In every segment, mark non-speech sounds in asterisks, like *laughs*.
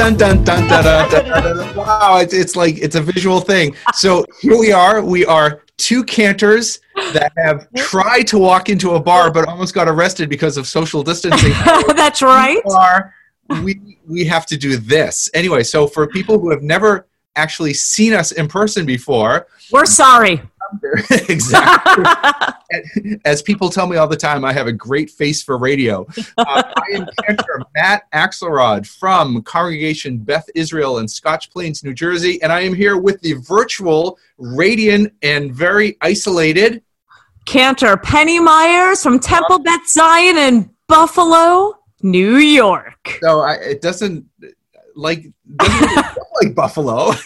dun dun dun dun dun dun. dun, dun, dun. Wow, it's, it's like it's a visual thing. So here we are. We are two cantors that have tried to walk into a bar but almost got arrested because of social distancing. *laughs* That's right. Bar, we we have to do this anyway. So for people who have never actually seen us in person before, We're sorry. *laughs* exactly. As people tell me all the time, I have a great face for radio. Uh, I am cantor Matt Axelrod from Congregation Beth Israel in Scotch Plains, New Jersey, and I am here with the virtual, radiant, and very isolated. Cantor Penny Myers from Temple Beth Zion in Buffalo, New York. So I, it doesn't like doesn't really *laughs* look like Buffalo. *laughs*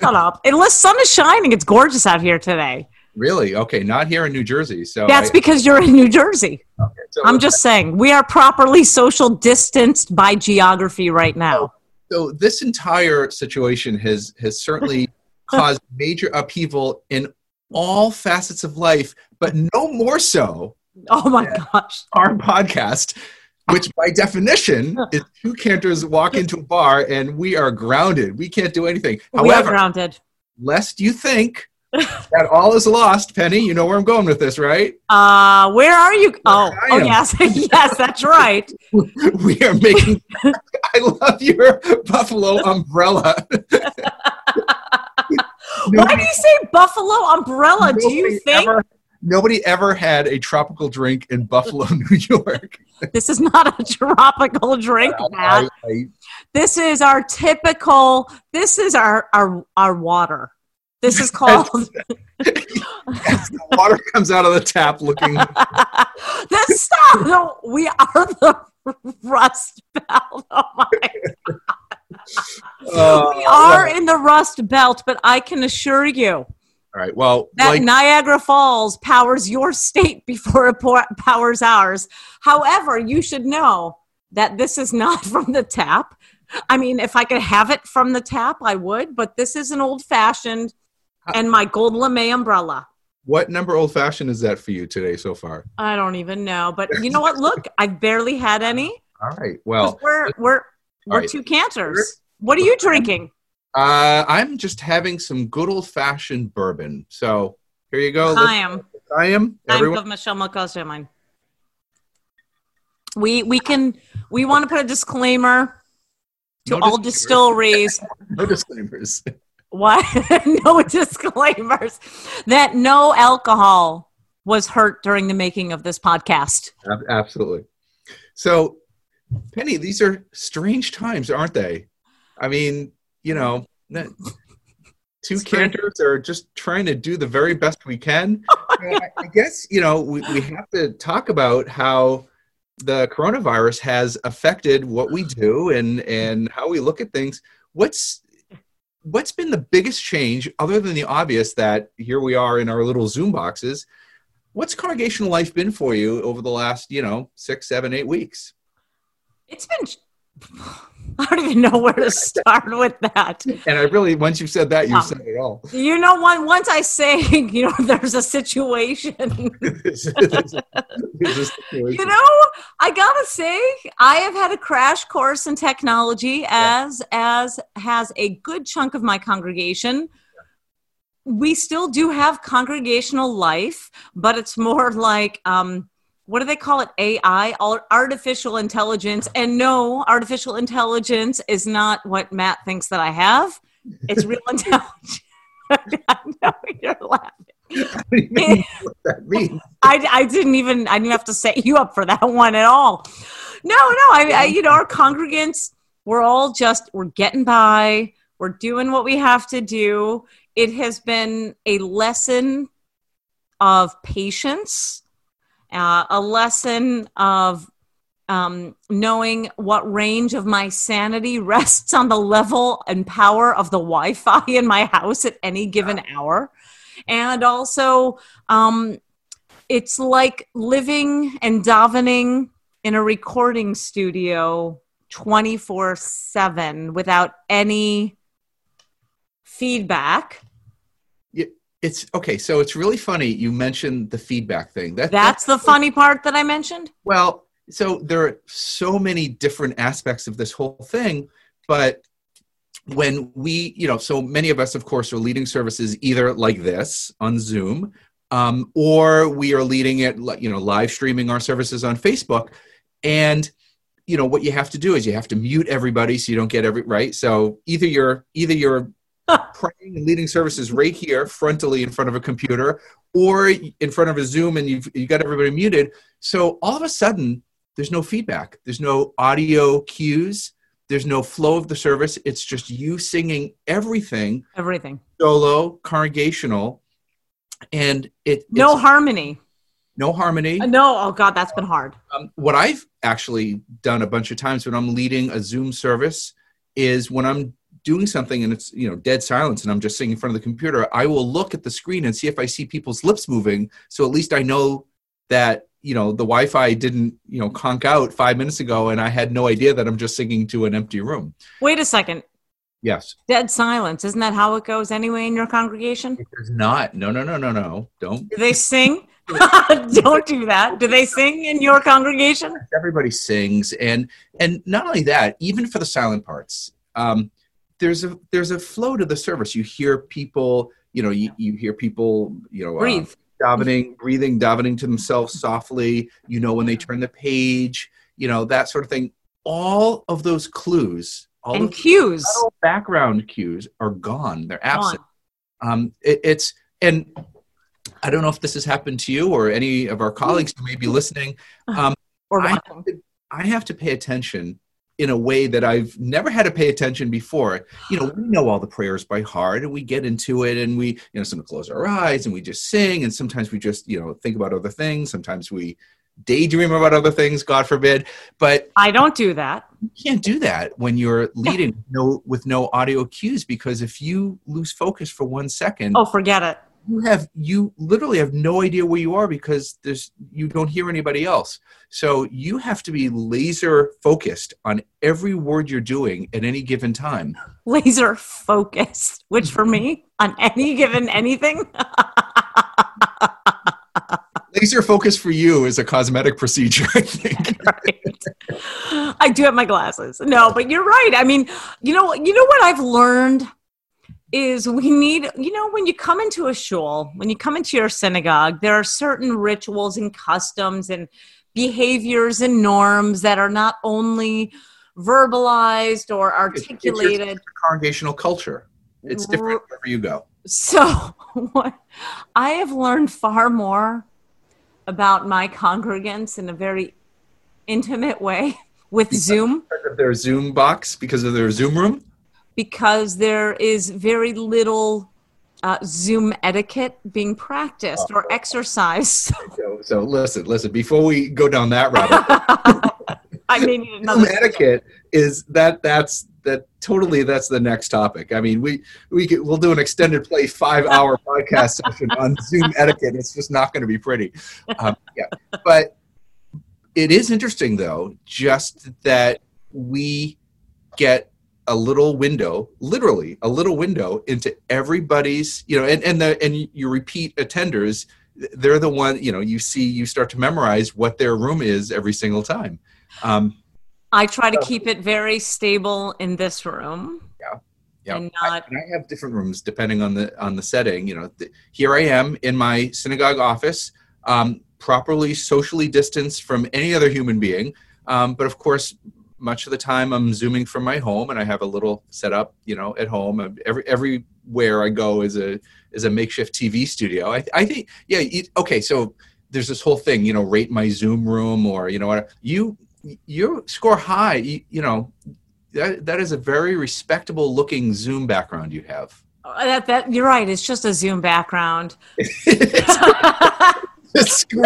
Shut up. Unless sun is shining, it's gorgeous out here today. really? Okay, not here in New Jersey. So That's I- because you're in New Jersey. okay, so I'm just saying, we are properly social distanced by geography right now. so this entire situation has has certainly *laughs* caused major upheaval in all facets of life, but no more so Oh my gosh. our podcast, which by definition is two cantors walk into a bar and we are grounded. We can't do anything. we are However, grounded. lest you think that all is lost, Penny, you know where I'm going with this, right? Uh, where are you? Oh, oh yes, *laughs* yes, that's right. *laughs* we are making. I love your buffalo umbrella. *laughs* Why do you say Buffalo umbrella? Do you think ever- nobody ever had a tropical drink in Buffalo, *laughs* New York? this is not a tropical drink, Matt? I- I- This is our typical. This is our our our water. This is called. *laughs* the water comes out of the tap, looking. *laughs* this stop. No, we are the Rust Belt. Oh my! Uh, We are in the Rust Belt, but I can assure you all right. Well, that like Niagara Falls powers your state *laughs* before it po- powers ours. However, you should know that this is not *laughs* from the tap. I mean, if I could have it from the tap, I would, but this is an old fashioned and my gold lame umbrella. what number old fashioned is that for you today so far? I don't even know, but you know what? Look, I've barely had *laughs* any. All right. Well, we're we're we're right. two cantors. What are you drinking? Uh, I'm just having some good old fashioned bourbon. So here you go. I am. I am. I'm Everyone. of Michelle Mocosta mine. We we can we want to put a disclaimer to No all distilleries. *laughs* No disclaimers. what? *laughs* no disclaimers that no alcohol was hurt during the making of this podcast. Absolutely. So, Penny, these are strange times, aren't they? I mean, you know, *laughs* two Strange. cantors are just trying to do the very best we can. *laughs* I, I guess, you know, we, we have to talk about how the coronavirus has affected what we do and, and how we look at things. What's what's been the biggest change other than the obvious that here we are in our little Zoom boxes? What's congregational life been for you over the last, you know, six, seven, eight weeks? It's been I don't even know where to start with that. And I really, once you said that, you Wow. said it all. You know, one once I say, *laughs* you know, there's a situation This is- this is- you know i gotta say i have had a crash course in technology as as has a good chunk of my congregation we still do have congregational life but it's more like um what do they call it ai artificial intelligence and no artificial intelligence is not what matt thinks that i have it's real *laughs* intelligence *laughs* i know you're laughing I don't even know what that means. *laughs* I, I didn't even I didn't have to set you up for that one at all. No, no, I, I you know our congregants we're all just we're getting by. We're doing what we have to do. It has been a lesson of patience, uh, a lesson of um, knowing what range of my sanity *laughs* rests on the level and power of the Wi-Fi in my house at any given hour, and also um, it's like living and davening in a recording studio 24 7 without any feedback. It's okay. So it's really funny. You mentioned the feedback thing. That, That's the funny part that I mentioned. Well, so there are so many different aspects of this whole thing, but when we, you know, so many of us, of course, are leading services either like this on Zoom, um, or we are leading it, you know, live streaming our services on Facebook. And you know what you have to do is you have to mute everybody so you don't get every right. So either you're either you're praying and leading services right here frontally in front of a computer or in front of a zoom and you've you got everybody muted. So all of a sudden there's no feedback. There's no audio cues. There's no flow of the service. It's just you singing everything everything. solo congregational and it no harmony. No harmony. Uh, no. Oh god that's been hard. Um, what i've actually done a bunch of times when i'm leading a zoom service is when i'm doing something and it's you know dead silence and i'm just sitting in front of the computer i will look at the screen and see if i see people's lips moving. So at least i know that you know the wi-fi didn't you know conk out five minutes ago and i had no idea that i'm just singing to an empty room. Wait a second. Yes. Dead silence. Isn't that how it goes anyway in your congregation? It's not. No no no no no. Don't. Do they sing? *laughs* Don't do that. Do they sing in your congregation? Everybody sings. And and not only that even for the silent parts um, there's a there's a flow to the service. You hear people, you know, you, you hear people, you know, uh, breathe. Uh, davening, breathing, davening to themselves softly. You know, when they turn the page, you know, that sort of thing. All of those clues, all and cues, background cues are gone. They're absent. Gone. Um, it, it's and I don't know if this has happened to you or any of our colleagues who may be listening. *laughs* Um, or I have, to, I have to pay attention in a way that I've never had to pay attention before. You know, we know all the prayers by heart and we get into it and we, you know, sometimes close our eyes and we just sing and sometimes we just, you know, think about other things. Sometimes we daydream about other things, God forbid. But I don't do that. You can't do that when you're *laughs* leading no with no audio cues because if you lose focus for one second, oh, forget it you have you literally have no idea where you are because there's you don't hear anybody else. So you have to be laser focused on every word you're doing at any given time. *laughs* Laser focused which for me on any given anything. *laughs* Laser focus for you is a cosmetic procedure i think. *laughs* Right. i do have my glasses. No but you're right. I mean you know you know what i've learned is we need, you know, when you come into a shul, when you come into your synagogue, there are certain rituals and customs and behaviors and norms that are not only verbalized or articulated. It's, it's congregational culture. It's different wherever you go. So, *laughs* what I have learned far more about my congregants in a very intimate way with because Zoom. Because of their Zoom box, because of their Zoom room? Because there is very little uh, Zoom etiquette being practiced or oh. exercised. *laughs* So, so, listen, listen. Before we go down that rabbit, *laughs* I mean, Zoom etiquette is that that's that totally that's the next topic. I mean, we we get, we'll do an extended play five *laughs* hour podcast session on Zoom etiquette. It's just not going to be pretty. Um, yeah, but it is interesting though, just that we get a little window, literally a little window into everybody's, you know, and, and the and you repeat attenders, they're the one, you know, you see you start to memorize what their room is every single time. Um, I try to keep it very stable in this room. Yeah. Yeah. And not... I, and I have different rooms depending on the on the setting. You know, the, here I am in my synagogue office, um, properly socially distanced from any other human being. Um, but of course, much of the time I'm zooming from my home, and I have a little setup, you know, at home. Every everywhere I go is a is a makeshift TV studio. I, I think, yeah. It, okay, so there's this whole thing, you know, rate my Zoom room, or you know, what you you score high. You, you know, that that is a very respectable looking Zoom background you have. Uh, that, that you're right. It's just a Zoom background. *laughs* *laughs* *laughs* *laughs* the screen.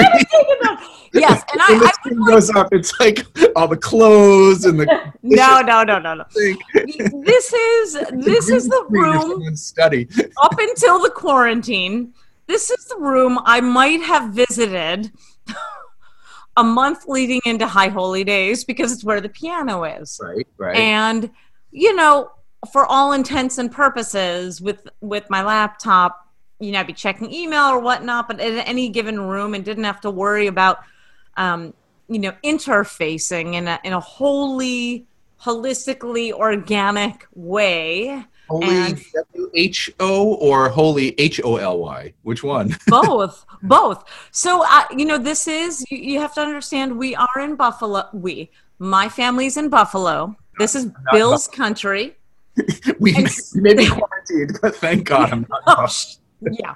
yes, and I, the screen I goes up. It's like all the clothes and the. *laughs* *laughs* no, no, no, no, no. this is this is the room. Study up until the quarantine. This is the room I might have visited a month leading into High Holy Days because it's where the piano is. Right, right. And you know, for all intents and purposes, with with my laptop you know, be checking email or whatnot, but in any given room and didn't have to worry about, um, you know, interfacing in a, in a wholly, holistically organic way. Holy W H O or holy H O L Y? Which one? *laughs* both both so uh, you know this is you, you have to understand we are in buffalo we my family's in buffalo this is Bills country *laughs* we, And- we may be quarantined, but thank God I'm not. *laughs* yeah.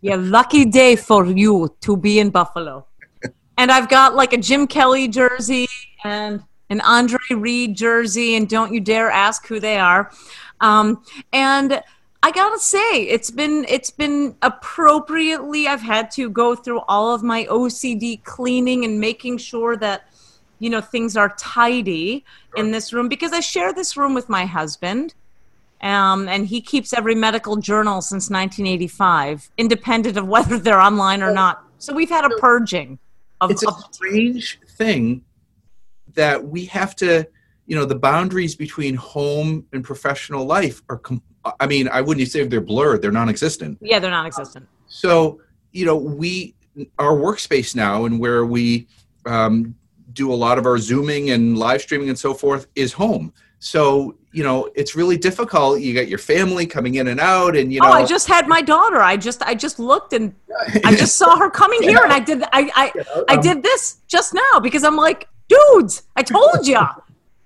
Yeah lucky day for you to be in buffalo. And i've got like a jim kelly jersey and an andre reed jersey and don't you dare ask who they are. Um, and i gotta say it's been it's been appropriately i've had to go through all of my ocd cleaning and making sure that you know things are tidy in this room because i share this room with my husband um, and he keeps every medical journal since 1985, independent of whether they're online or not. So we've had a purging of, It's a strange thing that we have to, you know, the boundaries between home and professional life are. Com- I mean, I wouldn't say they're blurred; they're non-existent. yeah, they're non-existent. So, you know, we our workspace now and where we um, do a lot of our zooming and live streaming and so forth is home. So, you know, it's really difficult. You got your family coming in and out, and you know, oh, I just had my daughter. I just I just looked and I *laughs* just saw her coming here, and I did I I, *laughs* I um, did this just now because I'm like, dudes, I told ya.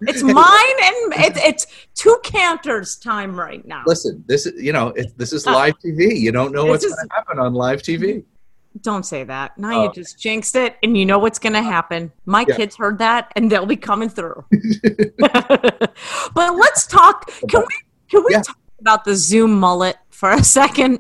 It's *laughs* mine, and it, it's two cantors time right now. Listen, this is you know, it, this is live TV. You don't know what's going to happen on live TV. Don't say that. Now Oh. you just jinxed it, and you know what's going to happen. My Yeah. kids heard that, and they'll be coming through. *laughs* *laughs* but let's talk. Can we? Can we Yeah. talk about the Zoom mullet for a second?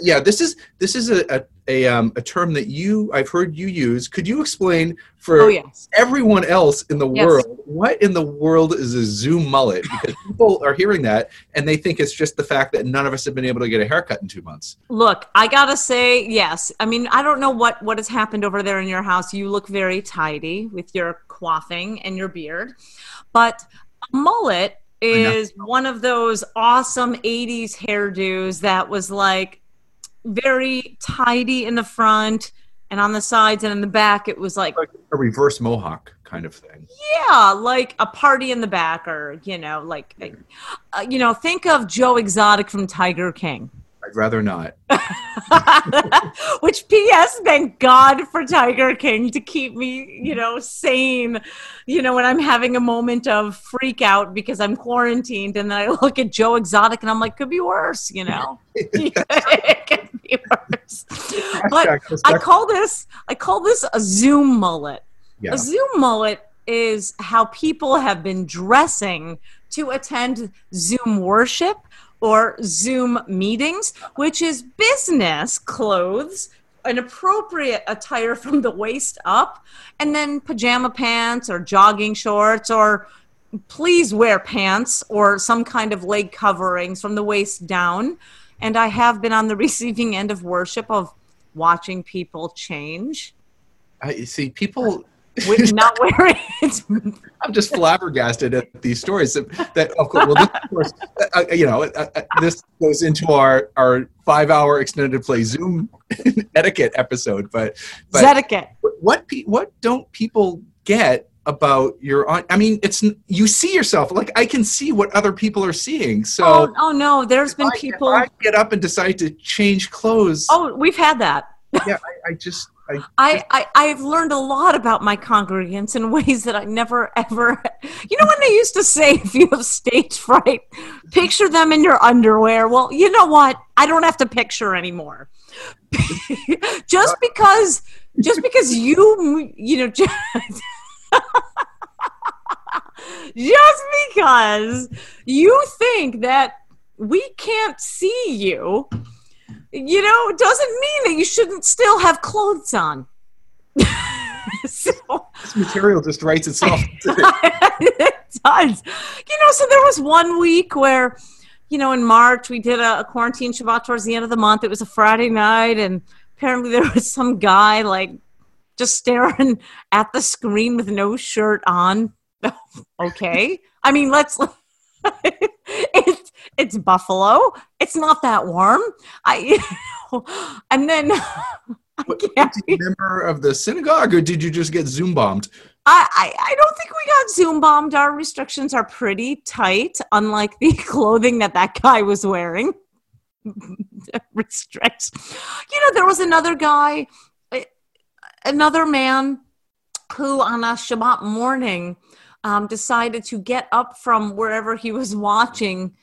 Yeah, this is this is a a, a, um, a term that you I've heard you use. Could you explain for Oh yes. everyone else in the Yes. world what in the world is a Zoom mullet? Because people are hearing that and they think it's just the fact that none of us have been able to get a haircut in two months. Look, I gotta say, yes. I mean, I don't know what what has happened over there in your house. You look very tidy with your coiffing and your beard, but a mullet is one of those awesome '80s hairdos that was like very tidy in the front and on the sides, and in the back, it was like Like a reverse mohawk kind of thing. yeah, like a party in the back, or you know, like uh, you know, think of Joe Exotic from Tiger King. I'd rather not. *laughs* Which P.S. Thank God for Tiger King to keep me, you know, sane. You know, when I'm having a moment of freak out because I'm quarantined, and then I *laughs* look at Joe Exotic and I'm like, could be worse. You know, *laughs* it could be worse. But I call this I call this a Zoom mullet. yeah. A Zoom mullet is how people have been dressing to attend Zoom worship or Zoom meetings, which is business clothes, an appropriate attire from the waist up, and then pajama pants or jogging shorts or please wear pants or some kind of leg coverings from the waist down. And I have been on the *laughs* receiving end of worship of watching people change I see people with *laughs* not wearing it. I'm just flabbergasted at these stories that, of course, well, this, of course uh, uh, you know, uh, uh, this goes into our, our five hour extended play Zoom *laughs* etiquette episode. But, but Zetiquette. what, pe- what don't people get about your, on- I mean, it's, you see yourself like I can see what other people are seeing. So Oh, oh no, there's been I- people. I get up and decide to change clothes. Oh, we've had that. yeah, I, I just, I, I, I I've learned a lot about my congregants in *laughs* ways that I never ever. You know when they used to say if you have stage fright, picture them in your underwear. Well, you know what? I don't have to picture anymore. *laughs* just because, just because you you know. Just, *laughs* just because you think that we can't see you, you know, doesn't mean that you shouldn't still have clothes on. *laughs* so, this material just writes itself. *laughs* it does. You know, so there was one week where, you know, in March we did a, a quarantine Shabbat towards the end of the month. It was a Friday night, and apparently there was some guy like just staring at the screen with no shirt on. *laughs* okay, I mean, let's. It's Buffalo. It's not that warm. I, *laughs* and then. *laughs* I can't Did you member of the synagogue, or did you just get Zoom bombed? I, I, I don't think we got Zoom bombed. Our restrictions are pretty tight, unlike the *laughs* clothing that that guy was wearing. Restricts. You know, there was another guy, eh, another man who on a Shabbat morning um, decided to get up from wherever he was watching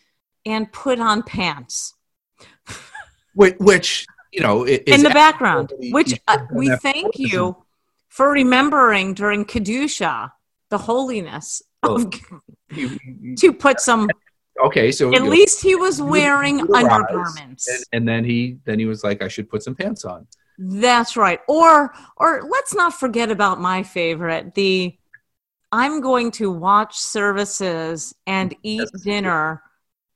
and put on pants which, which you know is in the background. Which uh, we thank you for remembering during kedusha the holiness of You- you- to put some. *laughs* okay, so At least he was wearing utilize, undergarments. and, and then he then he was like, I should put some pants on. That's right. Or or let's not forget about my favorite, the I'm going to watch services and eat dinner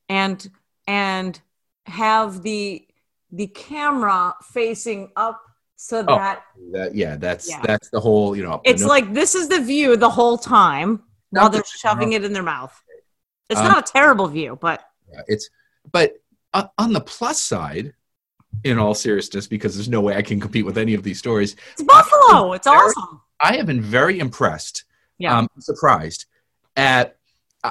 and and have the the camera facing up so Oh. that That yeah, that's Yeah. that's the whole you know. it's no- like this is the view the whole time while they're shoving it in their mouth. It's Um, not a terrible view, but Yeah, it's but uh, on the plus side in all seriousness because there's no way i can compete with any of these stories it's Buffalo. It's Very- awesome. i have been very impressed Yeah. um, surprised at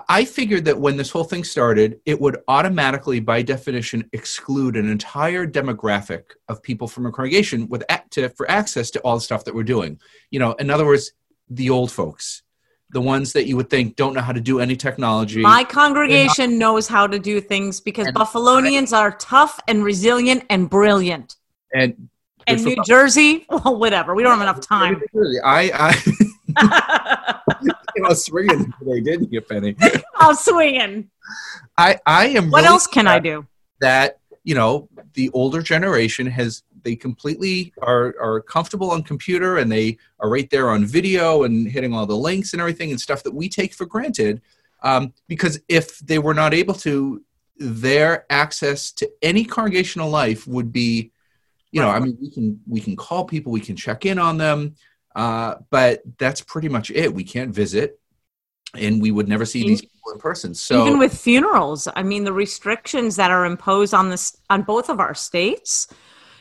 I- figured that when this whole thing started it would automatically by definition exclude an entire demographic of people from a congregation with to, for access to all the stuff that we're doing you know in other words the old folks the ones that you would think don't know how to do any technology My congregation knows how to do things because And- Buffalonians are tough and resilient and brilliant. and And New Jersey, *laughs* well, whatever. We don't have enough time. I, I *laughs* *laughs* came out swinging today, didn't you, Penny? *laughs* I'm swinging. I, I am. What really else can I do? That you know, the older generation has they completely are are comfortable on computer and they are right there on video and hitting all the links and everything and stuff that we take for granted. Um, because if they were not able to, their access to any congregational life would be, you know, I mean, we can we can call people, we can check in on them, uh, but that's pretty much it. We can't visit, and we would never see these people in person. So Even with funerals, I mean, the restrictions that are imposed on this on both of our states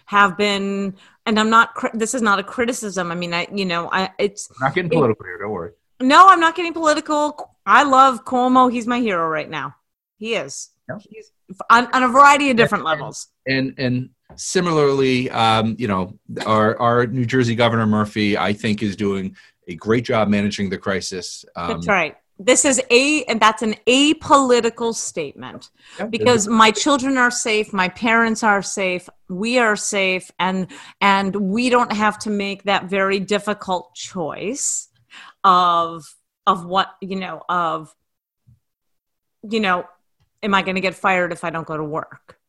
have been. And I'm not. This is not a criticism. I mean, I you know, I it's I'm not getting political here. Don't worry. no, I'm not getting political. I love Cuomo. He's my hero right now. He is. Yeah. He's on, on a variety of different levels. and and similarly, um, you know, our our New Jersey Governor Murphy, I think, is doing a great job managing the crisis. Um, That's right. This is a, and that's an apolitical statement yeah, because my children are safe, my parents are safe, we are safe, and and we don't have to make that very difficult choice of of what you know of you know, am I going to get fired if I don't go to work?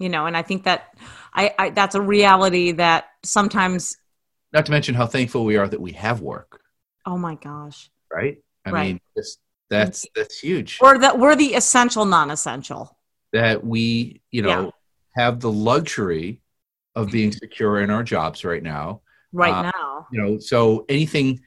You know, and I think that I, I that's a reality that sometimes. not to mention how thankful we are that we have work, Oh my gosh, right? I Right. mean, just, that's that's huge. we're the we're the essential non-essential. That we, you know, Yeah. have the luxury of being secure in our jobs right now. right Uh, now. You know, so anything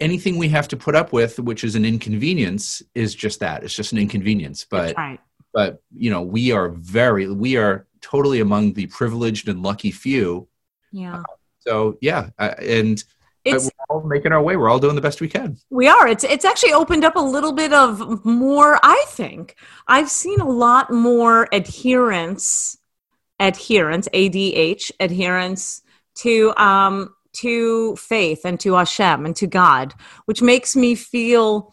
anything we have to put up with, which is an inconvenience, is just that. It's just an inconvenience. But right. But you know we are very we are totally among the privileged and lucky few Yeah. so yeah uh, and uh, It's we're all making our way we're all doing the best we can we are. It's it's actually opened up a little bit of more, I think. I've seen a lot more adherence adherence, ADH, adherence to um to faith and to Hashem and to God, which makes me feel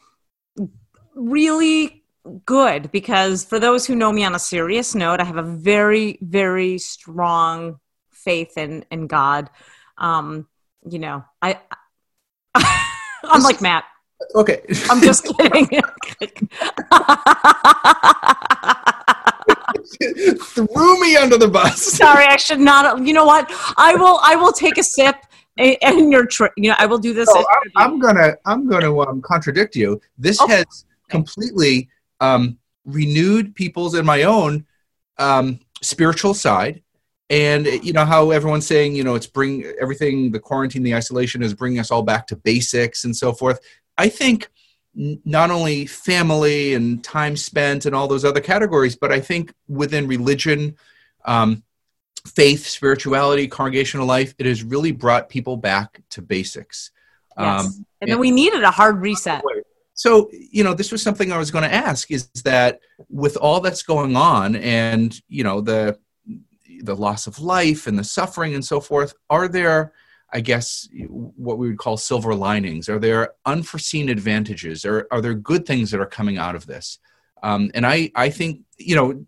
really good because for those who know me on a serious note, I have a very, very strong faith in in God. Um, you know, I *laughs* I'm like Matt. okay *laughs* I'm just kidding. *laughs* threw me under the bus Sorry, I should not. You know what? I will. I will take a sip, and your tri- You know, I will do this. so I'm, I'm gonna i'm gonna um, contradict you this Okay. has completely um, renewed people's and my own um, spiritual side and you know how everyone's saying you know it's bring everything the quarantine the isolation is bringing us all back to basics and so forth i think n- not only family and time spent and all those other categories but i think within religion um, faith spirituality congregational life it has really brought people back to basics Yes. Um, and then we needed a hard reset. So you know this was something i was going to ask is that with all that's going on and you know the the loss of life and the suffering and so forth are there i guess what we would call silver linings? Are there unforeseen advantages? Or are there good things that are coming out of this? Um, and i i think you know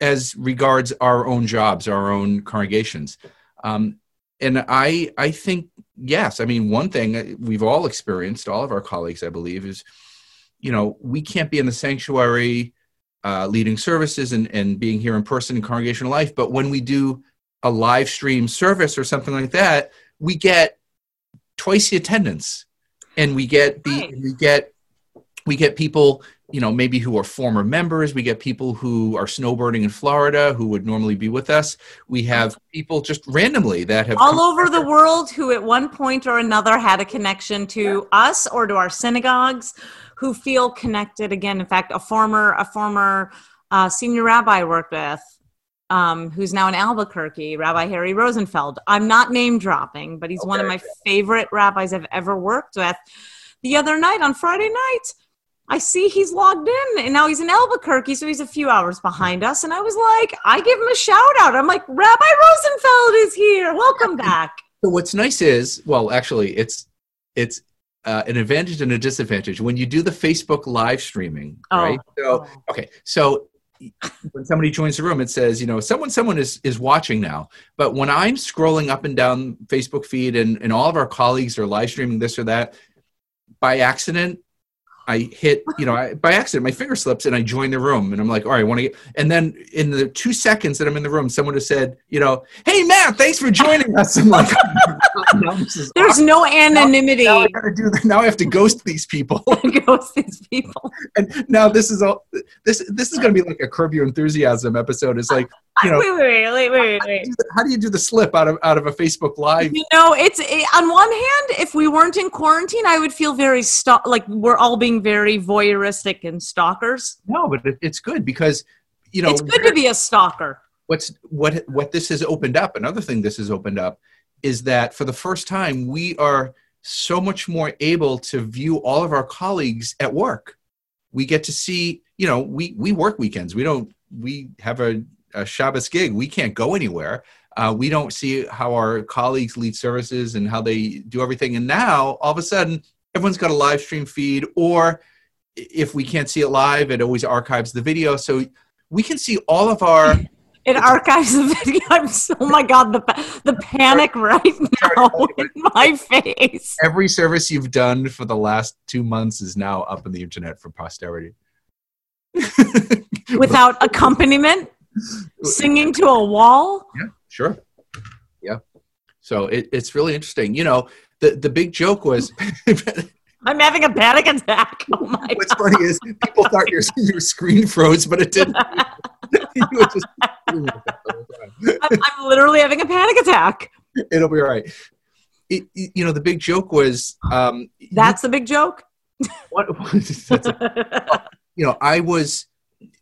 as regards our own jobs our own congregations um, and i i think yes i mean one thing we've all experienced all of our colleagues i believe is you know we can't be in the sanctuary uh, leading services and, and being here in person in congregational life but when we do a live stream service or something like that we get twice the attendance and we get the Right. we get we get people you know maybe who are former members. We get people who are snowboarding in florida who would normally be with us. We have people just randomly that have all over the world who at one point or another had a connection to us or to our synagogues who feel connected. Again in fact a former a former uh, senior rabbi I worked with um, who's now in albuquerque rabbi harry rosenfeld. I'm not name dropping but he's one of my favorite rabbis i've ever worked with. The other night on friday night I see he's logged in and now he's in Albuquerque, so he's a few hours behind us. And I was like, I give him a shout out. I'm like, Rabbi Rosenfeld is here. Welcome back. So what's nice is, well, actually, it's it's uh, an advantage and a disadvantage when you do the Facebook live streaming, Oh. right? So okay, so when somebody joins the room, it says, you know, someone someone is is watching now. But when I'm scrolling up and down Facebook feed, and and all of our colleagues are live streaming this or that, by accident. I hit, you know, I, by accident, my finger slips and I join the room and I'm like, all right, I want to get, and then in the two seconds that I'm in the room, someone has said, you know, hey, Matt, thanks for joining us. I'm like, *laughs* There's no anonymity. now I gotta do that. Now I have to ghost these people, *laughs* Ghost these people. *laughs* and now this is all. This this is gonna be like a Curb Your Enthusiasm episode. It's like, you know, wait, wait, wait, wait, wait, wait. how do you do the slip out of out of a Facebook Live? You know, it's it, on one hand, if we weren't in quarantine, I would feel very sto- like we're all being very voyeuristic and stalkers. No, but it, it's good because you know it's good to be a stalker. what's what what this has opened up. Another thing this has opened up is that for the first time we are so much more able to view all of our colleagues at work. We get to see, you know, we we work weekends. We don't. We have a, a Shabbos gig. We can't go anywhere. Uh, we don't see how our colleagues lead services and how they do everything. And now all of a sudden, everyone's got a live stream feed, or if we can't see it live, it always archives the video, so we can see all of our. It archives the video. *laughs* I'm so, oh my god, the the panic right now in my face. every service you've done for the last two months is now up on the internet for posterity. *laughs* Without accompaniment, *laughs* singing to a wall. yeah, sure. Yeah. So it, it's really interesting. You know, the, the big joke was I'm having a panic attack. Oh my what's funny is people thought your, your screen froze, but it didn't. *laughs* Were just doing *laughs* it the whole time. I'm, I'm literally having a panic attack. It'll be all right. It, it- you know, the big joke was um, That's the big joke. *laughs* what, a- you know, I was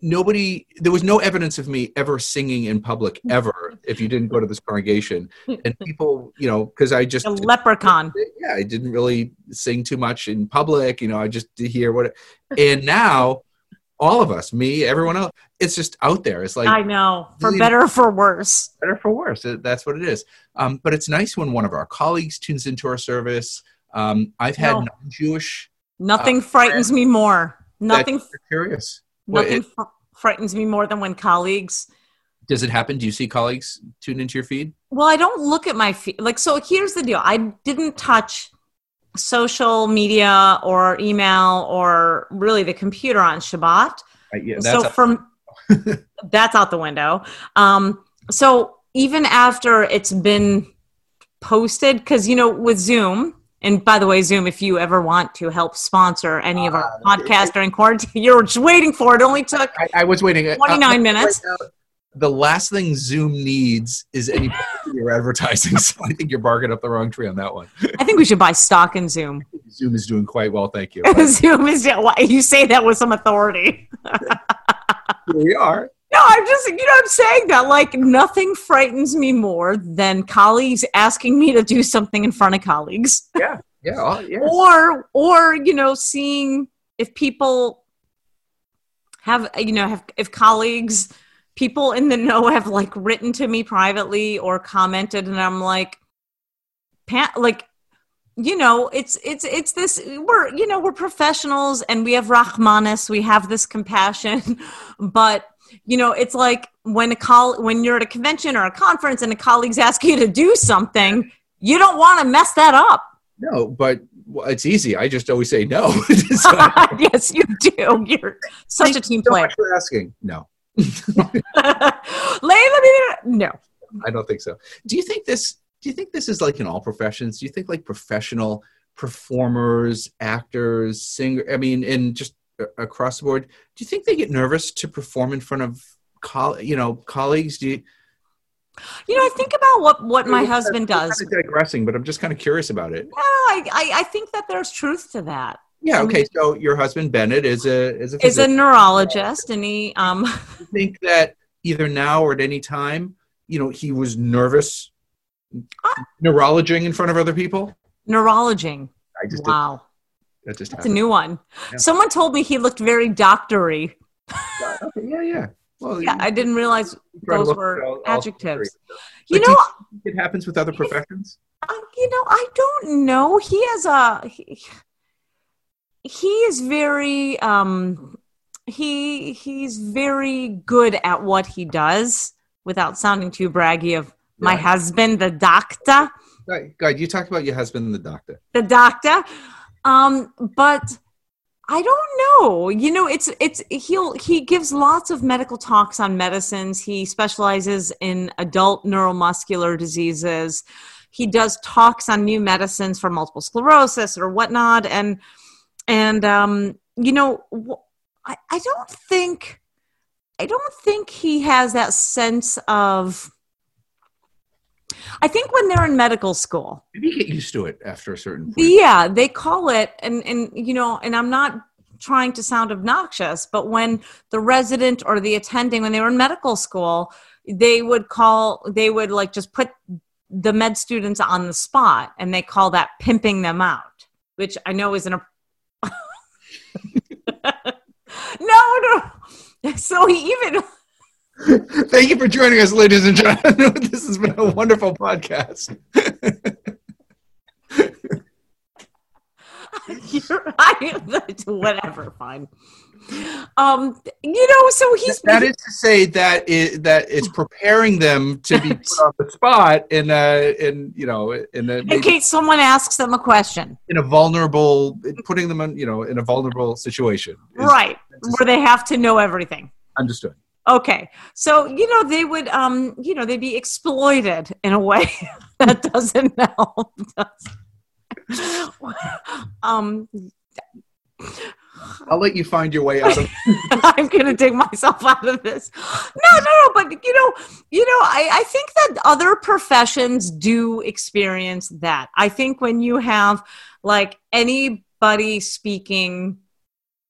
nobody. There was no evidence of me ever singing in public ever. If you didn't go to this congregation, and people, you know, because I just a leprechaun. yeah, I didn't really sing too much in public. You know, I just did hear what. And now, all of us, me, everyone else, it's just out there. It's like I know, for really- better or for worse. better for worse. That's what it is. Um, but it's nice when one of our colleagues tunes into our service. Um, I've had No. non-Jewish Nothing Uh, frightens me more. Nothing, curious. Nothing it- fr- frightens me more than when colleagues. Does it happen? Do you see colleagues tune into your feed? Well, I don't look at my feed. Like, so here's the deal. I didn't touch social media or email or really the computer on Shabbat. Uh, yeah, so from *laughs* that's out the window. Um, so even after it's been posted, because you know with Zoom, and by the way, Zoom, if you ever want to help sponsor any of our Ah, podcasts during quarantine, *laughs* you're just waiting for it. it only took I, I was waiting. Uh, 29 uh, minutes. right now, the last thing Zoom needs is any your advertising. *laughs* So I think you're barking up the wrong tree on that one. I think we should buy stock in Zoom. Zoom is doing quite well, thank you. *laughs* Zoom is why you say that with some authority. *laughs* Here we are. No, I'm just, you know, I'm saying that like nothing frightens me more than colleagues asking me to do something in front of colleagues. Yeah, Yeah, oh, yes. or or you know seeing if people have you know have if colleagues people in the know have like written to me privately or commented and i'm like pa- like you know it's it's it's this we're you know we're professionals and we have rahmanis we have this compassion *laughs* but you know it's like when a col when you're at a convention or a conference and a colleague's ask you to do something you don't want to mess that up no, but well, it's easy. I just always say no. *laughs* *laughs* Yes you do you're such a team so player much for asking. No, Layla, no I don't think so. Do you think this? Do you think this is like in all professions? Do you think like professional performers, actors, singer? I mean, and just across the board, do you think they get nervous to perform in front of, coll- you know, colleagues? Do you? you know i think about what what my husband does kinda digressing, but I'm just kind of curious about it. no I, I i think that there's truth to that Yeah. Okay. So your husband Bennett is a is a is a neurologist and he um you think that either now or at any time, you know, he was nervous neurologing in front of other people? neurologing I just wow did, that just that's a new one Yeah. someone told me he looked very doctory yeah, yeah. Well, yeah i didn't realize you those were all- all adjectives three. you know think it happens with other professions? uh, you know i don't know he has a he, he is very um he he's very good at what he does without sounding too braggy of my husband the doctor. Guy, you talked about your husband the doctor. the doctor. Um but i don't know. You know it's it's he'll he gives lots of medical talks on medicines. He specializes in adult neuromuscular diseases. He does talks on new medicines for multiple sclerosis or whatnot. And and um you know i i don't think i don't think he has that sense of i think when they're in medical school Maybe you get used to it after a certain point. yeah, they call it, and and you know, and I'm not trying to sound obnoxious, but when the resident or the attending, when they were in medical school, they would call, they would like just put the med students on the spot, and they call that pimping them out, which I know isn't a. *laughs* no, no. So he even *laughs* Thank you for joining us, ladies and gentlemen. *laughs* this has been a wonderful podcast. you're right, whatever, fine. Um, you know, so he's that is to say that it, that it's preparing them to be *laughs* put on the spot in a in you know in a in case someone asks them a question. in a vulnerable putting them in you know in a vulnerable situation. right where they have to know everything Understood. okay so you know they would um you know they'd be exploited in a way *laughs* that doesn't *laughs* help um I'll let you find your way out of. *laughs* *laughs* i'm gonna dig myself *laughs* out of this no no no but you know you know I, I think that other professions do experience that i think when you have like anybody speaking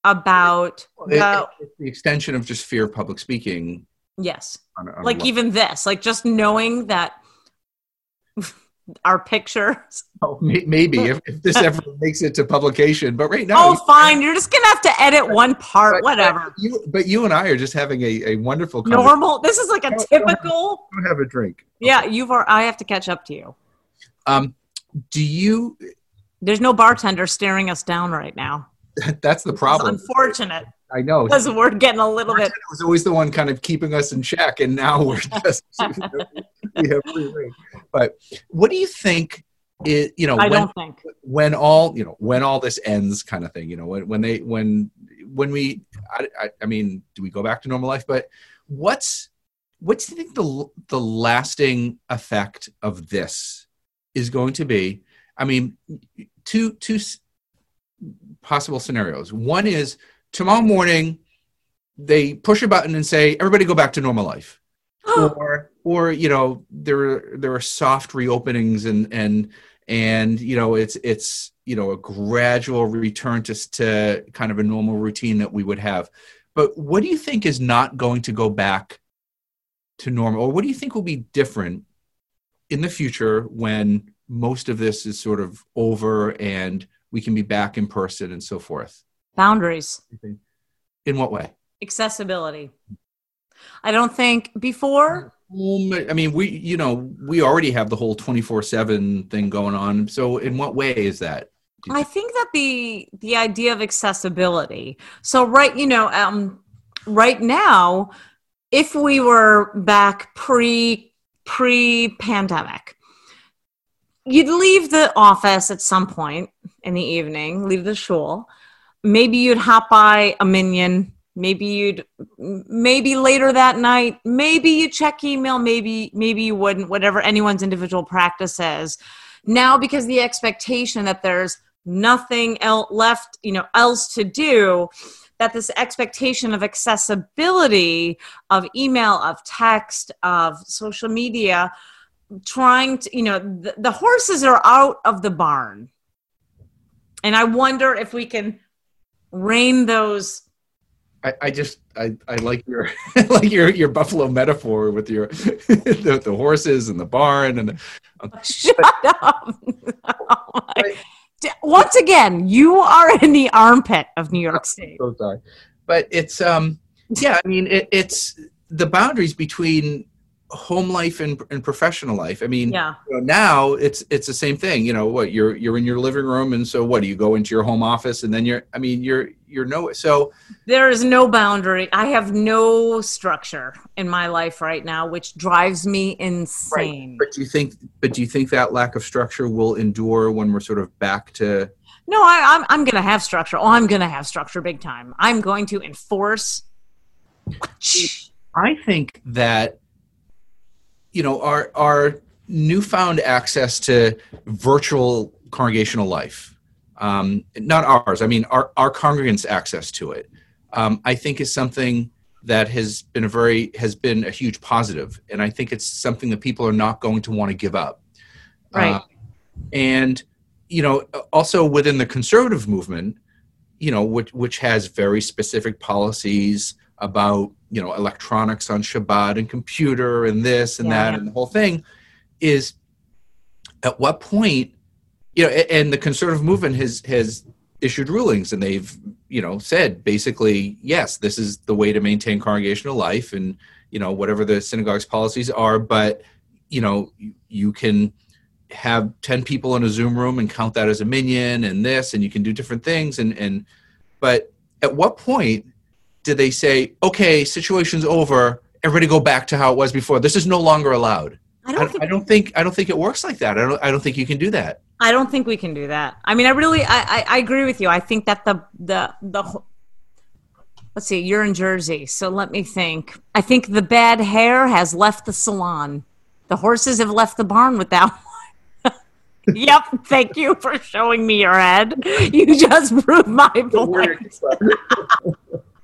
about It- the, it's the extension of just fear of public speaking. yes On, on like even this like just knowing that our pictures *laughs* Oh, may- maybe if, if this ever *laughs* makes it to publication, but right now. oh fine you're just gonna have to edit one part but- whatever But you, but you and I are just having a, a wonderful normal this is like a typical Go have a drink. yeah you've are i have to catch up to you Um, do you? there's no bartender staring us down right now *laughs* That's the problem. it's unfortunate I know. because we're getting a little bit It was always the one kind of keeping us in check, and now we're *laughs* just *laughs* we have free reign. But what do you think? It you know i when don't think when all you know when all this ends, kind of thing. You know when when they when when we I, I, I mean, do we go back to normal life? But what's what's do you think the the lasting effect of this is going to be? I mean, two two possible scenarios. One is tomorrow morning they push a button and say everybody go back to normal life. *gasps* Oh. Or or you know there are there are soft reopenings and and and you know it's it's you know a gradual return to to kind of a normal routine that we would have. But what do you think is not going to go back to normal? Or what do you think will be different in the future when most of this is sort of over and we can be back in person and so forth? Boundaries. In what way? Accessibility. I don't think before. Um, I mean, we you know we already have the whole twenty four seven thing going on. So, in what way is that? I think that the the idea of accessibility. So, right, you know, um, right now, if we were back pre pre pandemic, you'd leave the office at some point in the evening, leave the shul. Maybe you'd hop by a minyan. maybe you'd maybe later that night maybe you check email maybe maybe you wouldn't whatever anyone's individual practice is now because the expectation that there's nothing else left you know else to do that this expectation of accessibility of email of text of social media trying to you know the, the horses are out of the barn and i wonder if we can rein those I, I just I, I like your *laughs* like your your buffalo metaphor with your *laughs* the, the horses and the barn and the, um, *laughs* shut up. oh Once again, you are in the armpit of New York State. So sorry, but it's um yeah I mean it, it's the boundaries between home life and, and professional life. I mean, yeah. You know, now it's it's the same thing. You know what? You're you're in your living room, and so what? Do you go into your home office, and then you're? I mean, you're you're no. So there is no boundary. I have no structure in my life right now, which drives me insane. Right. But do you think? But do you think that lack of structure will endure when we're sort of back to? No, I, I'm I'm going to have structure. Oh, I'm going to have structure big time. I'm going to enforce. I think that you know our our newfound access to virtual congregational life um, not ours i mean our, our congregants access to it um, i think is something that has been a very has been a huge positive and i think it's something that people are not going to want to give up. Right. Uh, and you know also within the conservative movement you know which which has very specific policies about you know electronics on Shabbat and computer and this and yeah, that and the whole thing is at what point you know and the conservative movement has has issued rulings and they've you know said basically yes this is the way to maintain congregational life and you know whatever the synagogue's policies are but you know you, you can have 10 people in a zoom room and count that as a minyan and this and you can do different things and and but at what point did they say, okay, situation's over, everybody go back to how it was before? This is no longer allowed. I don't, I, think, I don't think I don't think it works like that. I don't I don't think you can do that. I don't think we can do that. I mean, I really I, I, I agree with you. I think that the the the let's see, you're in Jersey, so let me think. I think the bad hair has left the salon. The horses have left the barn with that *laughs* one. yep. Thank you for showing me your head. You just *laughs* proved my point. *laughs*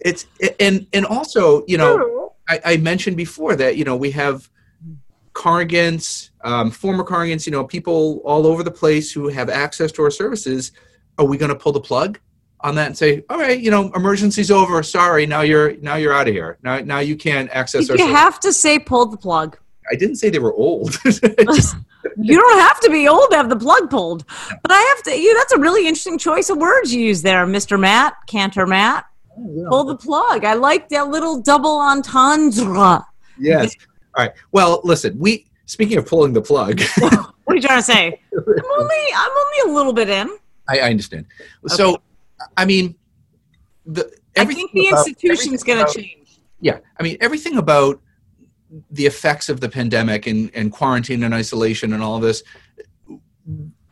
it's and and also you know I, I, mentioned before that you know we have congregants um, former congregants you know people all over the place who have access to our services. Are we going to pull the plug on that and say all right you know emergency's over. Sorry now you're now you're out of here. Now now you can't access you our have to say pull the plug. I didn't say they were old. Just, *laughs* you don't have to be old to have the plug pulled. But i have to you that's a really interesting choice of words you use there mr matt cantor matt Pull the plug. I like that little double entendre. Yes. All right. Well, listen, we speaking of pulling the plug. *laughs* what are you trying to say? *laughs* I'm only I'm only a little bit in. I, I understand. Okay. So, I mean, the I think the institution's going to change. Yeah, I mean everything about the effects of the pandemic and, and quarantine and isolation and all of this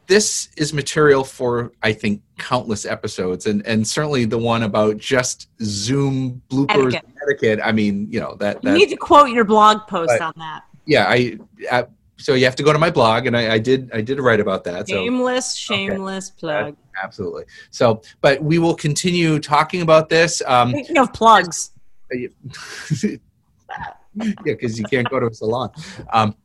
this is material for I think countless episodes, and and certainly the one about just Zoom bloopers etiquette. etiquette I mean, you know that. You need to quote your blog post but, on that. Yeah, I, I, So you have to go to my blog, and I, I did. I did write about that. Shameless, so, shameless okay. plug. absolutely. So, but we will continue talking about this. Um, Speaking of plugs. *laughs* yeah, because you can't go to a salon. Um,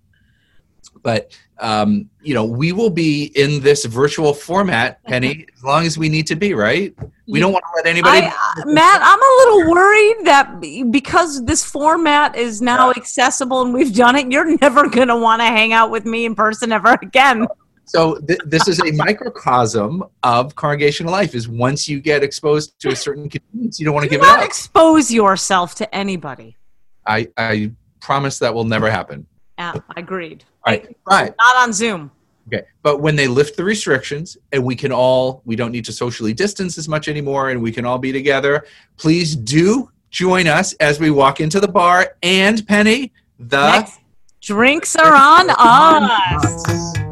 but um, you know, we will be in this virtual format, *laughs* Penny, as long as we need to be, right? We don't want to let anybody. I, uh, Matt, I'm a little worried that because this format is now accessible and we've done it, you're never going to want to hang out with me in person ever again. so th- this is a *laughs* microcosm of congregational life. Is once you get exposed to a certain convenience, you don't want to Do give it up. expose yourself to anybody. I, I promise that will never happen. Yeah, agreed. All right, right. Not on Zoom. Okay, but when they lift the restrictions and we can all, we don't need to socially distance as much anymore, and we can all be together. Please do join us as we walk into the bar. And Penny, the Next drinks are on us.